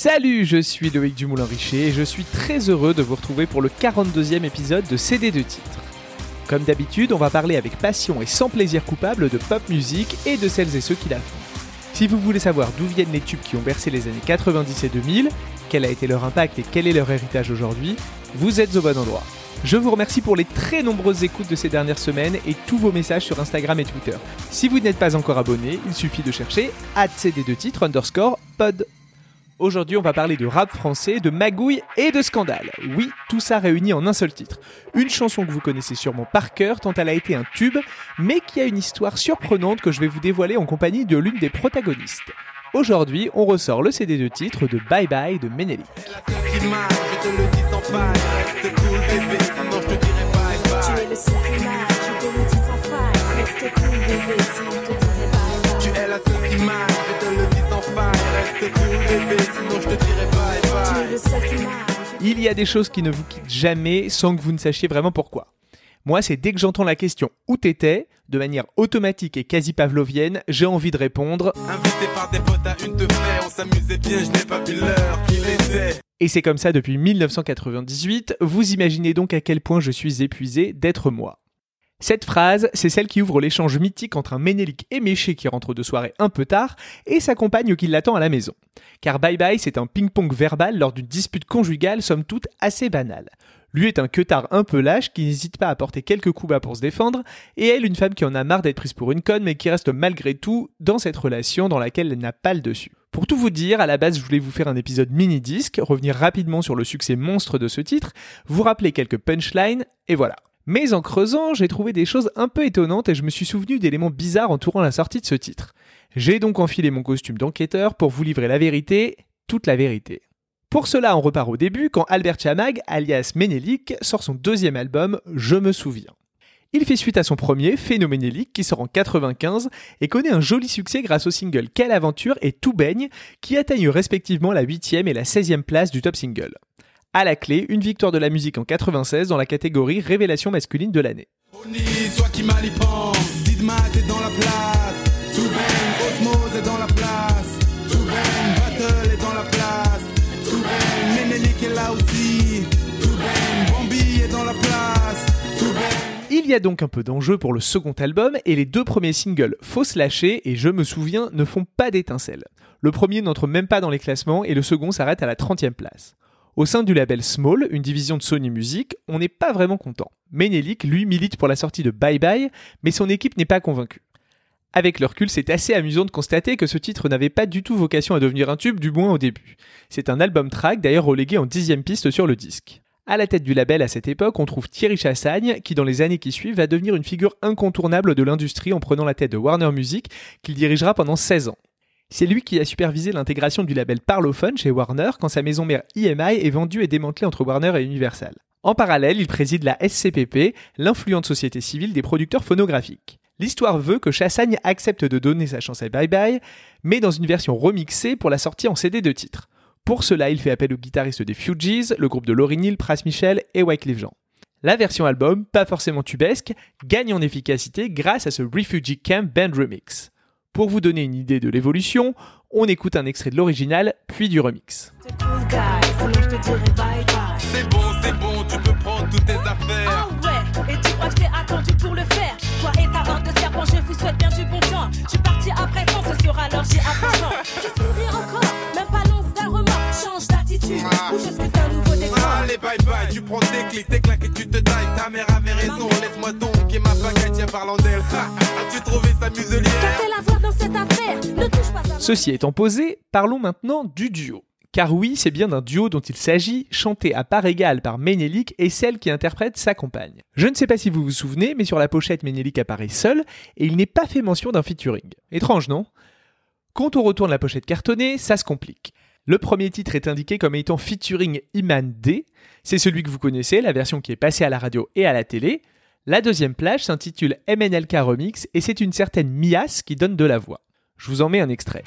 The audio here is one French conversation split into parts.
Salut, je suis Loïc Dumoulin-Richer et je suis très heureux de vous retrouver pour le 42e épisode de CD de titres. Comme d'habitude, on va parler avec passion et sans plaisir coupable de pop music et de celles et ceux qui la font. Si vous voulez savoir d'où viennent les tubes qui ont bercé les années 90 et 2000, quel a été leur impact et quel est leur héritage aujourd'hui, vous êtes au bon endroit. Je vous remercie pour les très nombreuses écoutes de ces dernières semaines et tous vos messages sur Instagram et Twitter. Si vous n'êtes pas encore abonné, il suffit de chercher cd2 titres underscore pod. Aujourd'hui, on va parler de rap français, de magouille et de scandale. Oui, tout ça réuni en un seul titre. Une chanson que vous connaissez sûrement par cœur tant elle a été un tube, mais qui a une histoire surprenante que je vais vous dévoiler en compagnie de l'une des protagonistes. Aujourd'hui, on ressort le CD de titre de Bye Bye de Menelik. Il y a des choses qui ne vous quittent jamais sans que vous ne sachiez vraiment pourquoi. Moi, c'est dès que j'entends la question où t'étais, de manière automatique et quasi pavlovienne, j'ai envie de répondre. Et c'est comme ça depuis 1998. Vous imaginez donc à quel point je suis épuisé d'être moi. Cette phrase, c'est celle qui ouvre l'échange mythique entre un Ménélique éméché qui rentre de soirée un peu tard et sa compagne qui l'attend à la maison. Car Bye Bye, c'est un ping-pong verbal lors d'une dispute conjugale somme toute assez banale. Lui est un queutard un peu lâche qui n'hésite pas à porter quelques coups bas pour se défendre, et elle une femme qui en a marre d'être prise pour une conne mais qui reste malgré tout dans cette relation dans laquelle elle n'a pas le dessus. Pour tout vous dire, à la base je voulais vous faire un épisode mini-disque, revenir rapidement sur le succès monstre de ce titre, vous rappeler quelques punchlines, et voilà. Mais en creusant, j'ai trouvé des choses un peu étonnantes et je me suis souvenu d'éléments bizarres entourant la sortie de ce titre. J'ai donc enfilé mon costume d'enquêteur pour vous livrer la vérité, toute la vérité. Pour cela, on repart au début quand Albert Chamag, alias Menelik, sort son deuxième album Je me souviens. Il fait suite à son premier, Phénoménélique, qui sort en 95 et connaît un joli succès grâce aux singles Quelle aventure et Tout baigne, qui atteignent respectivement la 8e et la 16e place du top single. À la clé, une victoire de la musique en 96 dans la catégorie Révélation masculine de l'année. Il y a donc un peu d'enjeu pour le second album et les deux premiers singles Fausse lâcher et Je me souviens ne font pas d'étincelles. Le premier n'entre même pas dans les classements et le second s'arrête à la 30e place. Au sein du label Small, une division de Sony Music, on n'est pas vraiment content. Menelik, lui, milite pour la sortie de Bye Bye, mais son équipe n'est pas convaincue. Avec le recul, c'est assez amusant de constater que ce titre n'avait pas du tout vocation à devenir un tube, du moins au début. C'est un album track, d'ailleurs relégué en dixième piste sur le disque. À la tête du label à cette époque, on trouve Thierry Chassagne, qui dans les années qui suivent va devenir une figure incontournable de l'industrie en prenant la tête de Warner Music, qu'il dirigera pendant 16 ans. C'est lui qui a supervisé l'intégration du label Parlophone chez Warner quand sa maison mère EMI est vendue et démantelée entre Warner et Universal. En parallèle, il préside la SCPP, l'influente société civile des producteurs phonographiques. L'histoire veut que Chassagne accepte de donner sa chance à Bye Bye, mais dans une version remixée pour la sortie en CD de titre. Pour cela, il fait appel aux guitaristes des Fugees, le groupe de Laurie Neal, Pras Michel et Wycliffe Jean. La version album, pas forcément tubesque, gagne en efficacité grâce à ce Refugee Camp Band Remix. Pour vous donner une idée de l'évolution, on écoute un extrait de l'original, puis du remix. C'est bon, c'est bon, tu peux prendre toutes tes affaires. Oh ouais, et tu crois que t'es attendu pour le faire? Toi et ta barre de serpent, je vous souhaite bien du bon temps. Je suis parti à présent, ce sera l'orgie à. Je sourire encore, même pas l'once d'un remords. Change d'attitude, ou je suis un nouveau décor. Allez, bye bye, tu prends tes clics, tes claques et tu te tailles. Ta mère avait raison, laisse-moi donc et ma baguette, tiens, parlant d'elle. As-tu trouvé sa muselière Ceci étant posé, parlons maintenant du duo. Car oui, c'est bien d'un duo dont il s'agit, chanté à part égale par Ménélique et celle qui interprète sa compagne. Je ne sais pas si vous vous souvenez, mais sur la pochette, Ménélique apparaît seul et il n'est pas fait mention d'un featuring. Étrange, non? Quand on retourne la pochette cartonnée, ça se complique. Le premier titre est indiqué comme étant featuring Iman D. C'est celui que vous connaissez, la version qui est passée à la radio et à la télé. La deuxième plage s'intitule MNLK Remix et c'est une certaine Mias qui donne de la voix. Je vous en mets un extrait.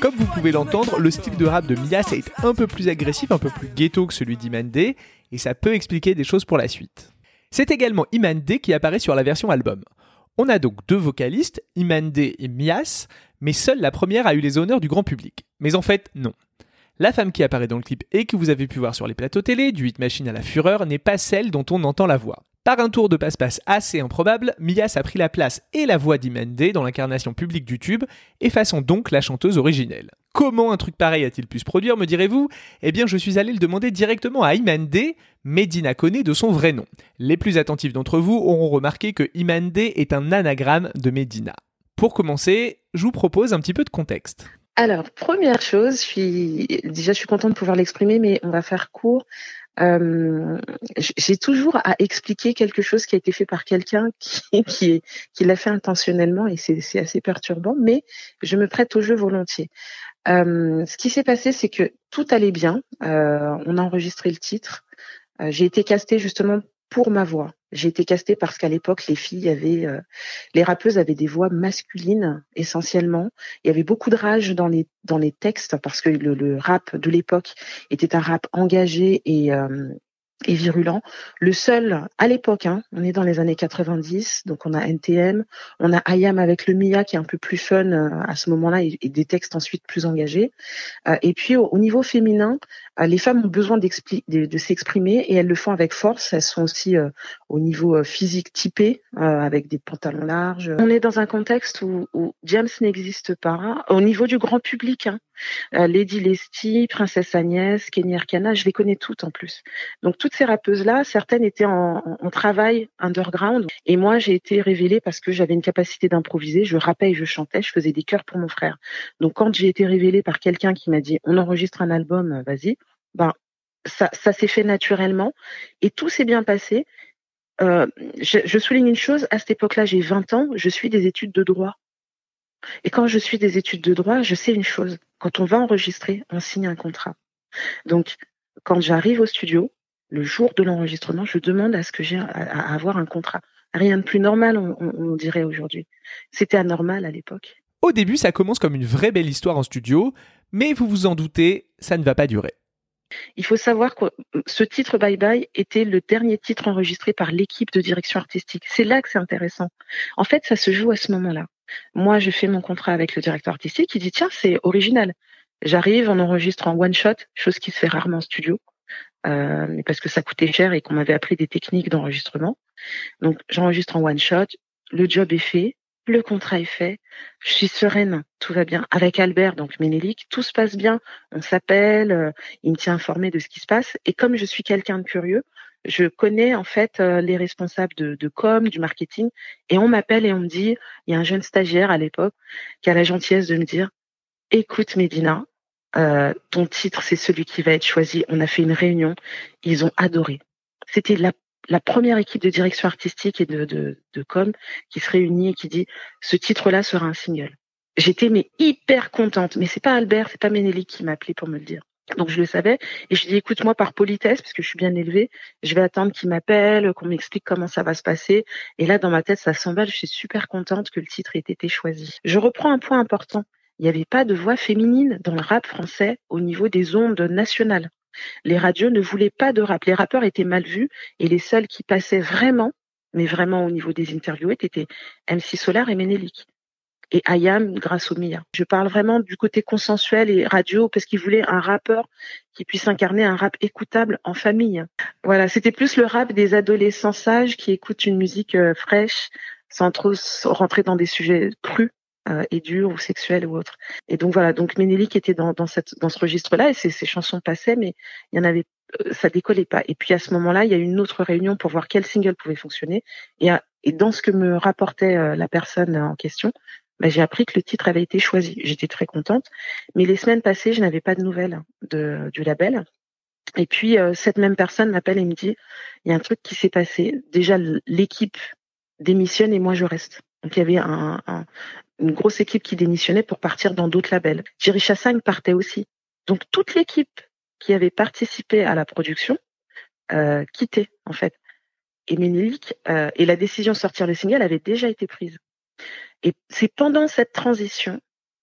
Comme vous pouvez l'entendre, le style de rap de Mias est un peu plus agressif, un peu plus ghetto que celui d'Imandé et ça peut expliquer des choses pour la suite. C'est également Imande qui apparaît sur la version album. On a donc deux vocalistes, Imande et Mias, mais seule la première a eu les honneurs du grand public. Mais en fait, non. La femme qui apparaît dans le clip et que vous avez pu voir sur les plateaux télé, du Hit Machine à la Fureur, n'est pas celle dont on entend la voix. Par un tour de passe-passe assez improbable, Mias a pris la place et la voix d'Imende dans l'incarnation publique du tube, effaçant donc la chanteuse originelle. Comment un truc pareil a-t-il pu se produire, me direz-vous? Eh bien, je suis allé le demander directement à Imande, Medina connaît de son vrai nom. Les plus attentifs d'entre vous auront remarqué que Imande est un anagramme de Medina. Pour commencer, je vous propose un petit peu de contexte. Alors, première chose, je déjà je suis contente de pouvoir l'exprimer, mais on va faire court. Euh, j'ai toujours à expliquer quelque chose qui a été fait par quelqu'un qui, l'a fait intentionnellement et c'est assez perturbant, mais je me prête au jeu volontiers. Euh, ce qui s'est passé, c'est que tout allait bien. Euh, on a enregistré le titre. J'ai été castée justement pour ma voix. J'ai été castée parce qu'à l'époque, les filles avaient, euh, les rappeuses avaient des voix masculines essentiellement. Il y avait beaucoup de rage dans les dans les textes parce que le, rap de l'époque était un rap engagé et euh, et virulent. Le seul, à l'époque, hein, on est dans les années 90, donc on a NTM, on a IAM avec le Mia qui est un peu plus fun euh, à ce moment-là et, des textes ensuite plus engagés. Euh, et puis au, niveau féminin, euh, les femmes ont besoin de, de s'exprimer et elles le font avec force. Elles sont aussi au niveau physique typé, avec des pantalons larges. On est dans un contexte où, James n'existe pas. Au niveau du grand public, hein, Lady Lestie, Princesse Agnès, Kenny Arcana, je les connais toutes en plus. Donc ces rappeuses-là, certaines étaient en, travail underground. Et moi, j'ai été révélée parce que j'avais une capacité d'improviser. Je rappais je chantais. Je faisais des chœurs pour mon frère. Donc, quand j'ai été révélée par quelqu'un qui m'a dit, on enregistre un album, vas-y, ben, ça, s'est fait naturellement. Et tout s'est bien passé. Euh, je souligne une chose, à cette époque-là, j'ai 20 ans, je suis des études de droit. Et quand je suis des études de droit, je sais une chose. Quand on va enregistrer, on signe un contrat. Donc, quand j'arrive au studio, le jour de l'enregistrement, je demande à ce que j'ai à, avoir un contrat. Rien de plus normal, on, dirait aujourd'hui. C'était anormal à l'époque. Au début, ça commence comme une vraie belle histoire en studio, mais vous vous en doutez, ça ne va pas durer. Il faut savoir que ce titre Bye Bye était le dernier titre enregistré par l'équipe de direction artistique. C'est là que c'est intéressant. En fait, ça se joue à ce moment-là. Moi, je fais mon contrat avec le directeur artistique qui dit tiens, c'est original. J'arrive, on enregistre en one shot, chose qui se fait rarement en studio euh, parce que ça coûtait cher et qu'on m'avait appris des techniques d'enregistrement. Donc j'enregistre en one shot, le job est fait, le contrat est fait, je suis sereine, tout va bien. Avec Albert, donc Ménélique, tout se passe bien. On s'appelle, euh, il me tient informé de ce qui se passe. Et comme je suis quelqu'un de curieux, je connais en fait euh, les responsables de, de, com, du marketing, et on m'appelle et on me dit, il y a un jeune stagiaire à l'époque qui a la gentillesse de me dire, écoute Médina, euh, ton titre, c'est celui qui va être choisi. On a fait une réunion, ils ont adoré. C'était la, la, première équipe de direction artistique et de, de, de com qui se réunit et qui dit ce titre-là sera un single. J'étais mais hyper contente, mais c'est pas Albert, c'est pas Ménélie qui m'a appelé pour me le dire. Donc je le savais et je dis écoute moi par politesse parce que je suis bien élevée, je vais attendre qu'il m'appelle, qu'on m'explique comment ça va se passer et là dans ma tête ça s'emballe, je suis super contente que le titre ait été choisi. Je reprends un point important il n'y avait pas de voix féminine dans le rap français au niveau des ondes nationales. Les radios ne voulaient pas de rap. Les rappeurs étaient mal vus et les seuls qui passaient vraiment, mais vraiment au niveau des interviews, étaient MC Solar et Ménélique. Et Ayam grâce au Mia. Je parle vraiment du côté consensuel et radio parce qu'ils voulaient un rappeur qui puisse incarner un rap écoutable en famille. Voilà, c'était plus le rap des adolescents sages qui écoutent une musique euh, fraîche sans trop rentrer dans des sujets crus euh, et dur ou sexuel ou autre. Et donc voilà, donc Ménélique était dans, dans, cette, dans ce registre-là et ses, chansons passaient, mais il y en avait, euh, ça décollait pas. Et puis à ce moment-là, il y a eu une autre réunion pour voir quel single pouvait fonctionner. Et, et dans ce que me rapportait euh, la personne en question, bah, j'ai appris que le titre avait été choisi. J'étais très contente. Mais les semaines passées, je n'avais pas de nouvelles de, du label. Et puis cette même personne m'appelle et me dit, il y a un truc qui s'est passé. Déjà, l'équipe démissionne et moi je reste. Donc il y avait un, un, une grosse équipe qui démissionnait pour partir dans d'autres labels. Jerry Chassagne partait aussi. Donc toute l'équipe qui avait participé à la production euh, quittait en fait. Et Ménélique euh, et la décision de sortir le single avait déjà été prise. Et c'est pendant cette transition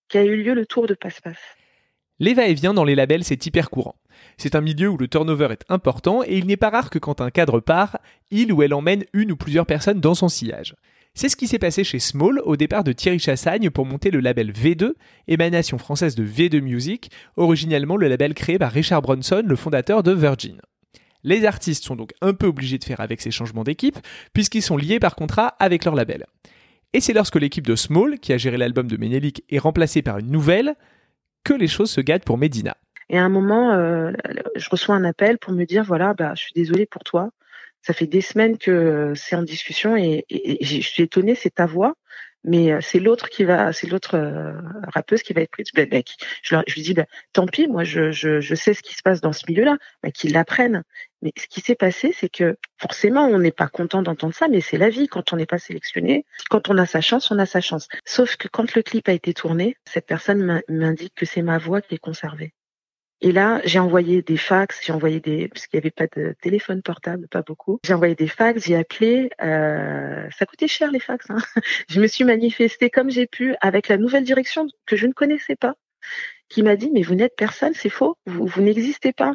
qu'a eu lieu le tour de passe-passe. Les va-et-vient dans les labels, c'est hyper courant. C'est un milieu où le turnover est important et il n'est pas rare que quand un cadre part, il ou elle emmène une ou plusieurs personnes dans son sillage. C'est ce qui s'est passé chez Small au départ de Thierry Chassagne pour monter le label V2, émanation française de V2 Music, originellement le label créé par Richard Bronson, le fondateur de Virgin. Les artistes sont donc un peu obligés de faire avec ces changements d'équipe, puisqu'ils sont liés par contrat avec leur label. Et c'est lorsque l'équipe de Small, qui a géré l'album de Menelik, est remplacée par une nouvelle, que les choses se gâtent pour Medina. Et à un moment, euh, je reçois un appel pour me dire voilà, bah, je suis désolée pour toi. Ça fait des semaines que c'est en discussion et, je suis étonnée, c'est ta voix, mais euh, c'est l'autre qui va, c'est l'autre euh, rappeuse qui va être prise. Ben, ben, je, lui dis, ben, tant pis, moi je, je, sais ce qui se passe dans ce milieu-là, ben, qu'ils l'apprennent. Mais ce qui s'est passé, c'est que forcément, on n'est pas content d'entendre ça, mais c'est la vie. Quand on n'est pas sélectionné, quand on a sa chance, on a sa chance. Sauf que quand le clip a été tourné, cette personne m'indique que c'est ma voix qui est conservée. Et là, j'ai envoyé des fax, j'ai envoyé des, parce qu'il n'y avait pas de téléphone portable, pas beaucoup. J'ai envoyé des fax, j'ai appelé. Euh, ça coûtait cher les fax. Hein. Je me suis manifestée comme j'ai pu avec la nouvelle direction que je ne connaissais pas, qui m'a dit mais vous n'êtes personne, c'est faux, vous, n'existez pas.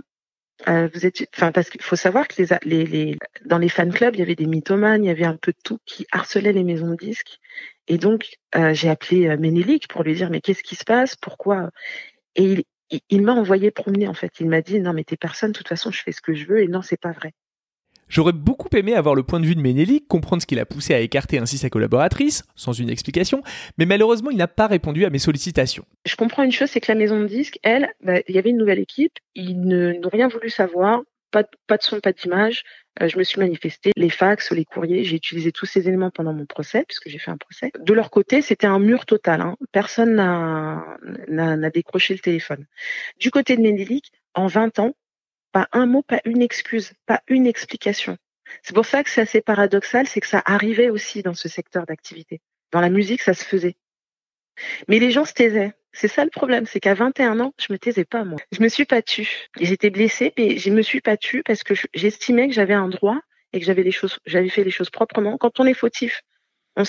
Euh, vous êtes, enfin parce qu'il faut savoir que les, les, les, dans les fan clubs, il y avait des mythomanes, il y avait un peu de tout qui harcelait les maisons de disques. Et donc euh, j'ai appelé euh, Ménélique pour lui dire mais qu'est-ce qui se passe, pourquoi? Et il, il, m'a envoyé promener en fait. Il m'a dit non mais t'es personne, de toute façon je fais ce que je veux et non c'est pas vrai. J'aurais beaucoup aimé avoir le point de vue de Ménélique, comprendre ce qui l'a poussé à écarter ainsi sa collaboratrice, sans une explication, mais malheureusement il n'a pas répondu à mes sollicitations. Je comprends une chose, c'est que la maison de disques, elle, bah, il y avait une nouvelle équipe, ils n'ont rien voulu savoir, pas, de son, pas d'image, euh, je me suis manifestée, les fax, les courriers, j'ai utilisé tous ces éléments pendant mon procès, puisque j'ai fait un procès. De leur côté, c'était un mur total. Hein. Personne n'a décroché le téléphone. Du côté de Ménélique, en 20 ans, pas un mot, pas une excuse, pas une explication. C'est pour ça que c'est assez paradoxal, c'est que ça arrivait aussi dans ce secteur d'activité. Dans la musique, ça se faisait. Mais les gens se taisaient. C'est ça le problème, c'est qu'à 21 ans, je me taisais pas moi. Je me suis pas tue. J'étais blessée, mais je me suis pas tue parce que j'estimais que j'avais un droit et que j'avais les choses, j'avais fait les choses proprement. Quand on est fautif, on,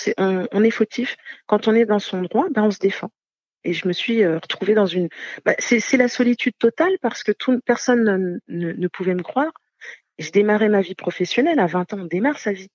est, fautif. Quand on est dans son droit, ben on se défend. Et je me suis euh, retrouvée dans une. Bah, c'est la solitude totale parce que personne ne, ne, pouvait me croire. Je démarrais ma vie professionnelle à 20 ans. On démarre sa vie.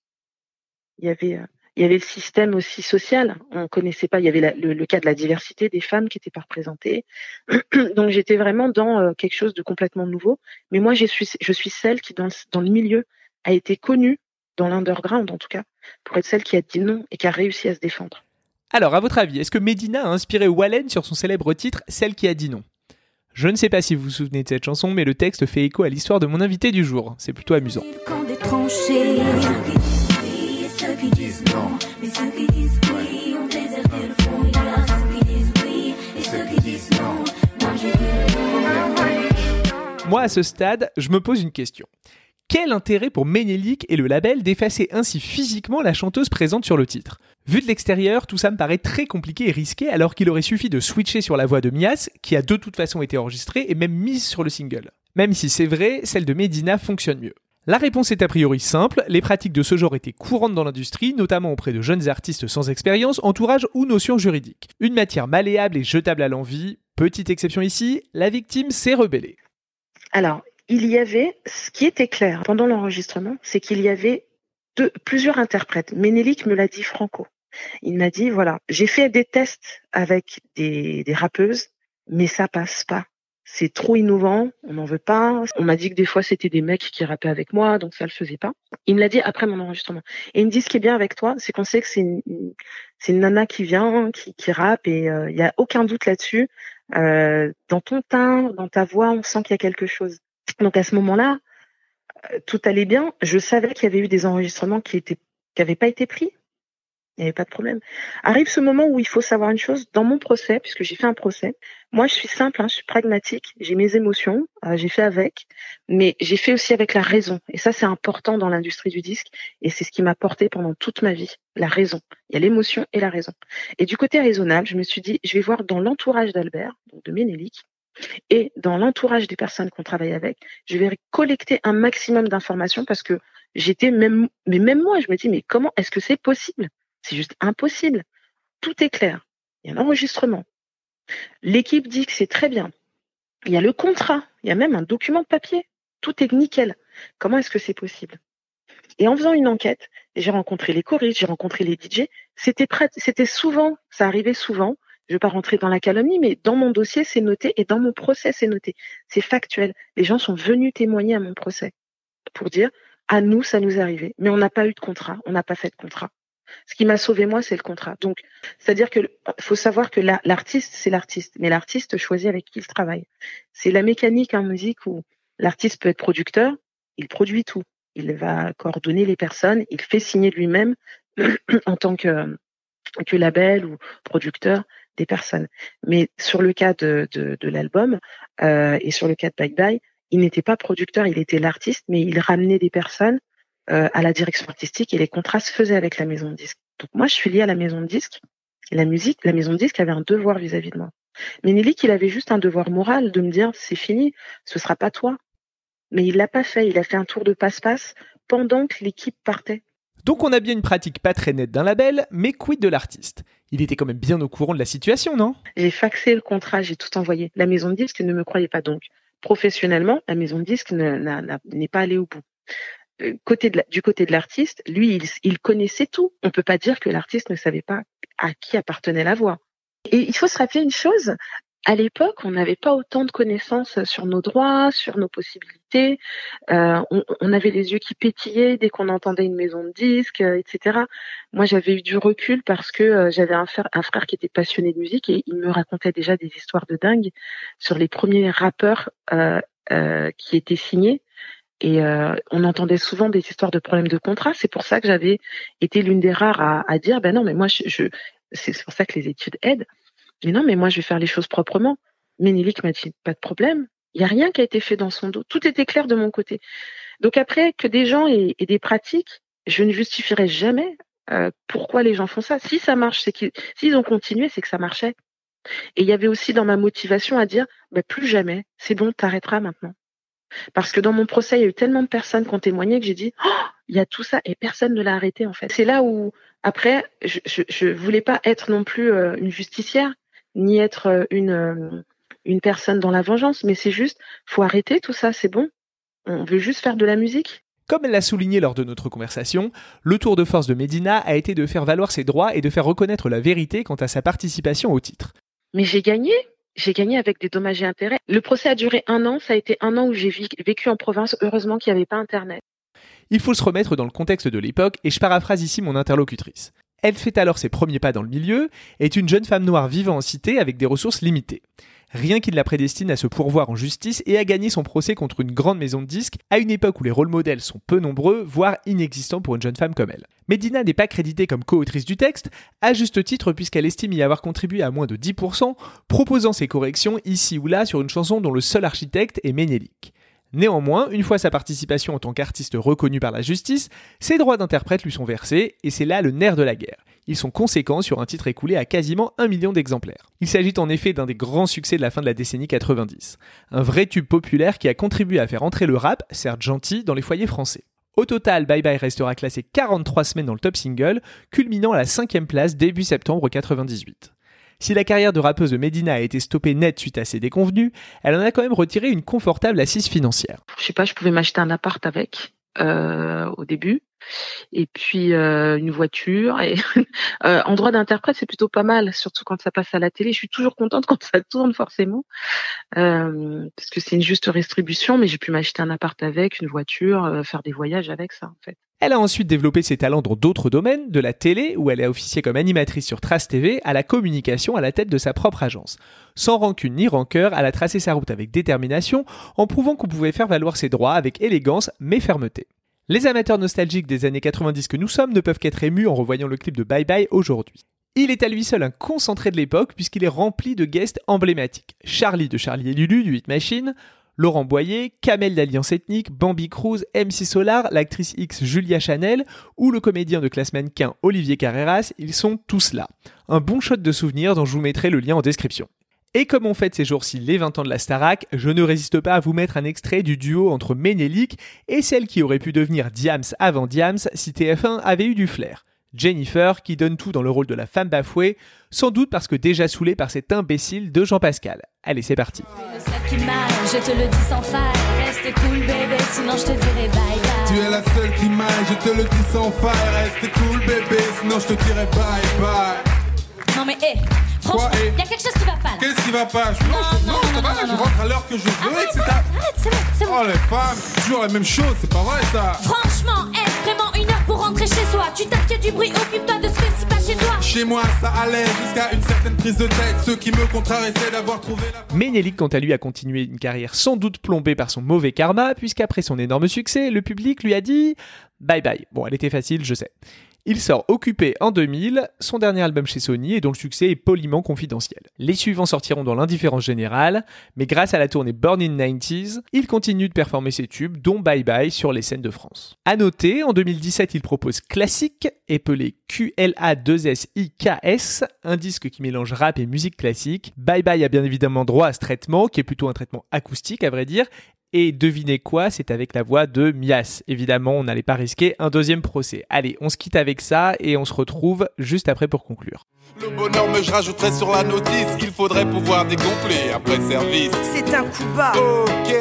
Il y avait euh, il y avait le système aussi social. On connaissait pas. Il y avait le, cas de la diversité des femmes qui n'étaient pas représentées. Donc j'étais vraiment dans euh, quelque chose de complètement nouveau. Mais moi, je suis, je suis celle qui, dans le, dans le milieu, a été connue, dans l'underground en tout cas, pour être celle qui a dit non et qui a réussi à se défendre. Alors, à votre avis, est-ce que Medina a inspiré Wallen sur son célèbre titre Celle qui a dit non Je ne sais pas si vous vous souvenez de cette chanson, mais le texte fait écho à l'histoire de mon invité du jour. C'est plutôt amusant. Moi, à ce stade, je me pose une question. Quel intérêt pour Ménélique et le label d'effacer ainsi physiquement la chanteuse présente sur le titre? Vu de l'extérieur, tout ça me paraît très compliqué et risqué alors qu'il aurait suffi de switcher sur la voix de Mias, qui a de toute façon été enregistrée et même mise sur le single. Même si c'est vrai, celle de Medina fonctionne mieux. La réponse est a priori simple, les pratiques de ce genre étaient courantes dans l'industrie, notamment auprès de jeunes artistes sans expérience, entourage ou notions juridiques. Une matière malléable et jetable à l'envie, petite exception ici, la victime s'est rebellée. Alors, il y avait, ce qui était clair pendant l'enregistrement, c'est qu'il y avait plusieurs interprètes. Ménélique me l'a dit franco. Il m'a dit, voilà, j'ai fait des tests avec des, rappeuses, mais ça passe pas c'est trop innovant, on n'en veut pas. On m'a dit que des fois c'était des mecs qui rappaient avec moi, donc ça le faisait pas. Il me l'a dit après mon enregistrement. Et il me dit ce qui est bien avec toi, c'est qu'on sait que c'est une, nana qui vient, qui, qui rappe, et il euh, n'y a aucun doute là-dessus. Euh, dans ton timbre, dans ta voix, on sent qu'il y a quelque chose. Donc à ce moment-là, euh, tout allait bien. Je savais qu'il y avait eu des enregistrements qui qui n'avaient pas été pris il n'y avait pas de problème. Arrive ce moment où il faut savoir une chose, dans mon procès, puisque j'ai fait un procès, moi je suis simple, hein, je suis pragmatique, j'ai mes émotions, euh, j'ai fait avec, mais j'ai fait aussi avec la raison. Et ça c'est important dans l'industrie du disque, et c'est ce qui m'a porté pendant toute ma vie, la raison. Il y a l'émotion et la raison. Et du côté raisonnable, je me suis dit, je vais voir dans l'entourage d'Albert, donc de Ménélique, et dans l'entourage des personnes qu'on travaille avec, je vais collecter un maximum d'informations parce que j'étais même, mais même moi, je me dis, mais comment est-ce que c'est possible? C'est juste impossible. Tout est clair. Il y a un enregistrement. L'équipe dit que c'est très bien. Il y a le contrat, il y a même un document de papier. Tout est nickel. Comment est-ce que c'est possible? Et en faisant une enquête, j'ai rencontré les choristes, j'ai rencontré les DJ. C'était c'était souvent, ça arrivait souvent. Je vais pas rentrer dans la calomnie, mais dans mon dossier, c'est noté et dans mon procès, c'est noté. C'est factuel. Les gens sont venus témoigner à mon procès pour dire, à nous, ça nous est arrivé, mais on n'a pas eu de contrat, on n'a pas fait de contrat. Ce qui m'a sauvé moi, c'est le contrat. Donc, c'est-à-dire que faut savoir que l'artiste, c'est l'artiste, mais l'artiste choisit avec qui il travaille. C'est la mécanique en musique où l'artiste peut être producteur, il produit tout, il va coordonner les personnes, il fait signer lui-même en tant que, que label ou producteur des personnes. Mais sur le cas de, de, l'album euh, et sur le cas de Bye Bye, il n'était pas producteur, il était l'artiste, mais il ramenait des personnes euh, à la direction artistique et les contrats se faisaient avec la maison de disque. Donc moi, je suis liée à la maison de disque. Et la musique, la maison de disque avait un devoir vis-à-vis de moi. Mais Nelly, il avait juste un devoir moral de me dire c'est fini, ce sera pas toi. Mais il l'a pas fait. Il a fait un tour de passe-passe pendant que l'équipe partait. Donc on a bien une pratique pas très nette d'un label, mais quid de l'artiste? Il était quand même bien au courant de la situation, non? J'ai faxé le contrat, j'ai tout envoyé. La maison de disque ne me croyait pas donc. Professionnellement, la maison de disque n'est pas allée au bout. Euh, côté du côté de l'artiste, lui, il, connaissait tout. On peut pas dire que l'artiste ne savait pas à qui appartenait la voix. Et il faut se rappeler une chose. À l'époque, on n'avait pas autant de connaissances sur nos droits, sur nos possibilités. Euh, on, avait les yeux qui pétillaient dès qu'on entendait une maison de disques, euh, etc. Moi, j'avais eu du recul parce que j'avais un frère, un frère qui était passionné de musique et il me racontait déjà des histoires de dingue sur les premiers rappeurs qui étaient signés et euh, on entendait souvent des histoires de problèmes de contrat. C'est pour ça que j'avais été l'une des rares à, dire, ben non, mais moi, je, je c'est pour ça que les études aident. Mais non, mais moi, je vais faire les choses proprement. Ménélique m'a dit, pas de problème. Il n'y a rien qui a été fait dans son dos. Tout était clair de mon côté. Donc après, que des gens aient, des pratiques, je ne justifierai jamais euh, pourquoi les gens font ça. Si ça marche, c'est qu'ils s'ils ont continué, c'est que ça marchait. Et il y avait aussi dans ma motivation à dire, ben, plus jamais, c'est bon, t'arrêteras maintenant. Parce que dans mon procès, il y a eu tellement de personnes qui ont témoigné que j'ai dit, oh, il y a tout ça et personne ne l'a arrêté en fait. C'est là où, après, je, je, voulais pas être non plus euh, une justicière, ni être euh, une, euh, une personne dans la vengeance, mais c'est juste, faut arrêter tout ça, c'est bon. On veut juste faire de la musique. Comme elle l'a souligné lors de notre conversation, le tour de force de Medina a été de faire valoir ses droits et de faire reconnaître la vérité quant à sa participation au titre. Mais j'ai gagné, j'ai gagné avec des dommages et intérêts. Le procès a duré un an. Ça a été un an où j'ai vécu en province. Heureusement qu'il n'y avait pas Internet. Il faut se remettre dans le contexte de l'époque et je paraphrase ici mon interlocutrice. Elle fait alors ses premiers pas dans le milieu, est une jeune femme noire vivant en cité avec des ressources limitées rien qui ne la prédestine à se pourvoir en justice et à gagner son procès contre une grande maison de disques à une époque où les rôles modèles sont peu nombreux, voire inexistants pour une jeune femme comme elle. Medina n'est pas créditée comme co-autrice du texte, à juste titre puisqu'elle estime y avoir contribué à moins de 10%, proposant ses corrections ici ou là sur une chanson dont le seul architecte est Ménélique. Néanmoins, une fois sa participation en tant qu'artiste reconnue par la justice, ses droits d'interprète lui sont versés, et c'est là le nerf de la guerre. Ils sont conséquents sur un titre écoulé à quasiment un million d'exemplaires. Il s'agit en effet d'un des grands succès de la fin de la décennie 90. Un vrai tube populaire qui a contribué à faire entrer le rap, certes gentil, dans les foyers français. Au total, Bye Bye restera classé 43 semaines dans le top single, culminant à la cinquième place début septembre 98. Si la carrière de rappeuse de Medina a été stoppée net suite à ses déconvenus, elle en a quand même retiré une confortable assise financière. Je sais pas, je pouvais m'acheter un appart avec euh, au début et puis euh, une voiture et euh, en droit d'interprète c'est plutôt pas mal surtout quand ça passe à la télé je suis toujours contente quand ça tourne forcément euh, parce que c'est une juste distribution mais j'ai pu m'acheter un appart avec une voiture euh, faire des voyages avec ça en fait elle a ensuite développé ses talents dans d'autres domaines, de la télé, où elle a officié comme animatrice sur Trace TV, à la communication à la tête de sa propre agence. Sans rancune ni rancœur, elle a tracé sa route avec détermination, en prouvant qu'on pouvait faire valoir ses droits avec élégance mais fermeté. Les amateurs nostalgiques des années 90 que nous sommes ne peuvent qu'être émus en revoyant le clip de Bye Bye aujourd'hui. Il est à lui seul un concentré de l'époque puisqu'il est rempli de guests emblématiques. Charlie de Charlie et Lulu du Hit Machine, Laurent Boyer, Kamel d'Alliance Ethnique, Bambi Cruz, MC Solar, l'actrice X Julia Chanel ou le comédien de classe mannequin Olivier Carreras, ils sont tous là. Un bon shot de souvenirs dont je vous mettrai le lien en description. Et comme on fête ces jours-ci les 20 ans de la Starac, je ne résiste pas à vous mettre un extrait du duo entre Ménélique et celle qui aurait pu devenir Diams avant Diams si TF1 avait eu du flair. Jennifer, qui donne tout dans le rôle de la femme bafouée, sans doute parce que déjà saoulée par cet imbécile de Jean Pascal. Allez, c'est parti. qui m'aille, je te le dis sans faille. Reste cool, bébé, sinon je te dirai bye bye. Tu es la seule qui m'aille, je te le dis sans faille. Reste cool, bébé, sinon je te dirai bye bye. Non mais hé, franchement, Quoi, hé y a quelque chose qui va pas là. Qu'est-ce qui va pas? Je... Non, non, ça non, va, non, là, non, je non. rentre à l'heure que je veux, Arrête, etc. arrête, c'est bon, c'est bon. Oh les femmes, toujours la même chose, c'est pas vrai ça. Franchement, une heure pour rentrer chez soi Tu t'inquiètes du bruit, occupe-toi de ce que c'est pas chez toi Chez moi, ça allait jusqu'à une certaine prise de tête. Ceux qui me contrariaient d'avoir trouvé la. Ménélique, quant à lui, a continué une carrière sans doute plombée par son mauvais karma, puisqu'après son énorme succès, le public lui a dit bye bye. Bon, elle était facile, je sais. Il sort Occupé en 2000, son dernier album chez Sony et dont le succès est poliment confidentiel. Les suivants sortiront dans l'indifférence générale, mais grâce à la tournée Born in 90s, il continue de performer ses tubes, dont Bye Bye sur les scènes de France. À noter, en 2017, il propose Classique, appelé QLA2SIKS, un disque qui mélange rap et musique classique. Bye Bye a bien évidemment droit à ce traitement, qui est plutôt un traitement acoustique à vrai dire, et devinez quoi, c'est avec la voix de Mias. Évidemment, on n'allait pas risquer un deuxième procès. Allez, on se quitte avec ça et on se retrouve juste après pour conclure. Le bonheur, mais je rajouterai sur la notice. Il faudrait pouvoir dégonfler après service. C'est un coup bas. Ok,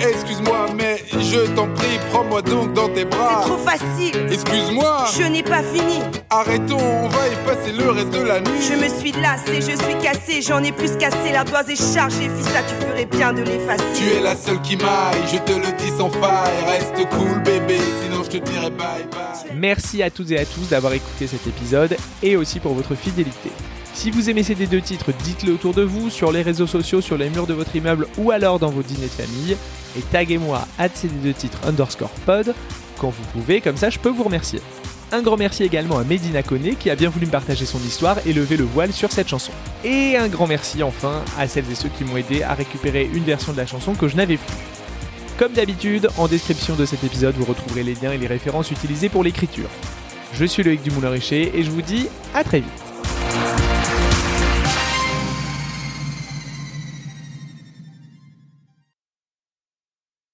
excuse-moi, mais je t'en prie, prends-moi donc dans tes C'est bras. trop facile. Excuse-moi, Je n'ai pas fini. arrêtons, on va y passer le reste de la nuit. Je me suis lassé, je suis cassé, j'en ai plus cassé. L'ardoise est chargée, fils, ça tu ferais bien de l'effacer. Tu es la seule qui m'aille, je te le dis sans faille. Reste cool, bébé, sinon je te dirai bye bye. Merci à toutes et à tous d'avoir écouté cet épisode et aussi pour votre fidélité. Si vous aimez ces deux titres, dites-le autour de vous, sur les réseaux sociaux, sur les murs de votre immeuble ou alors dans vos dîners de famille. Et taguez-moi à CD2 titres underscore pod quand vous pouvez, comme ça je peux vous remercier. Un grand merci également à Medina Koné qui a bien voulu me partager son histoire et lever le voile sur cette chanson. Et un grand merci enfin à celles et ceux qui m'ont aidé à récupérer une version de la chanson que je n'avais plus. Comme d'habitude, en description de cet épisode, vous retrouverez les liens et les références utilisées pour l'écriture. Je suis Loïc Dumoulin-Richer et je vous dis à très vite.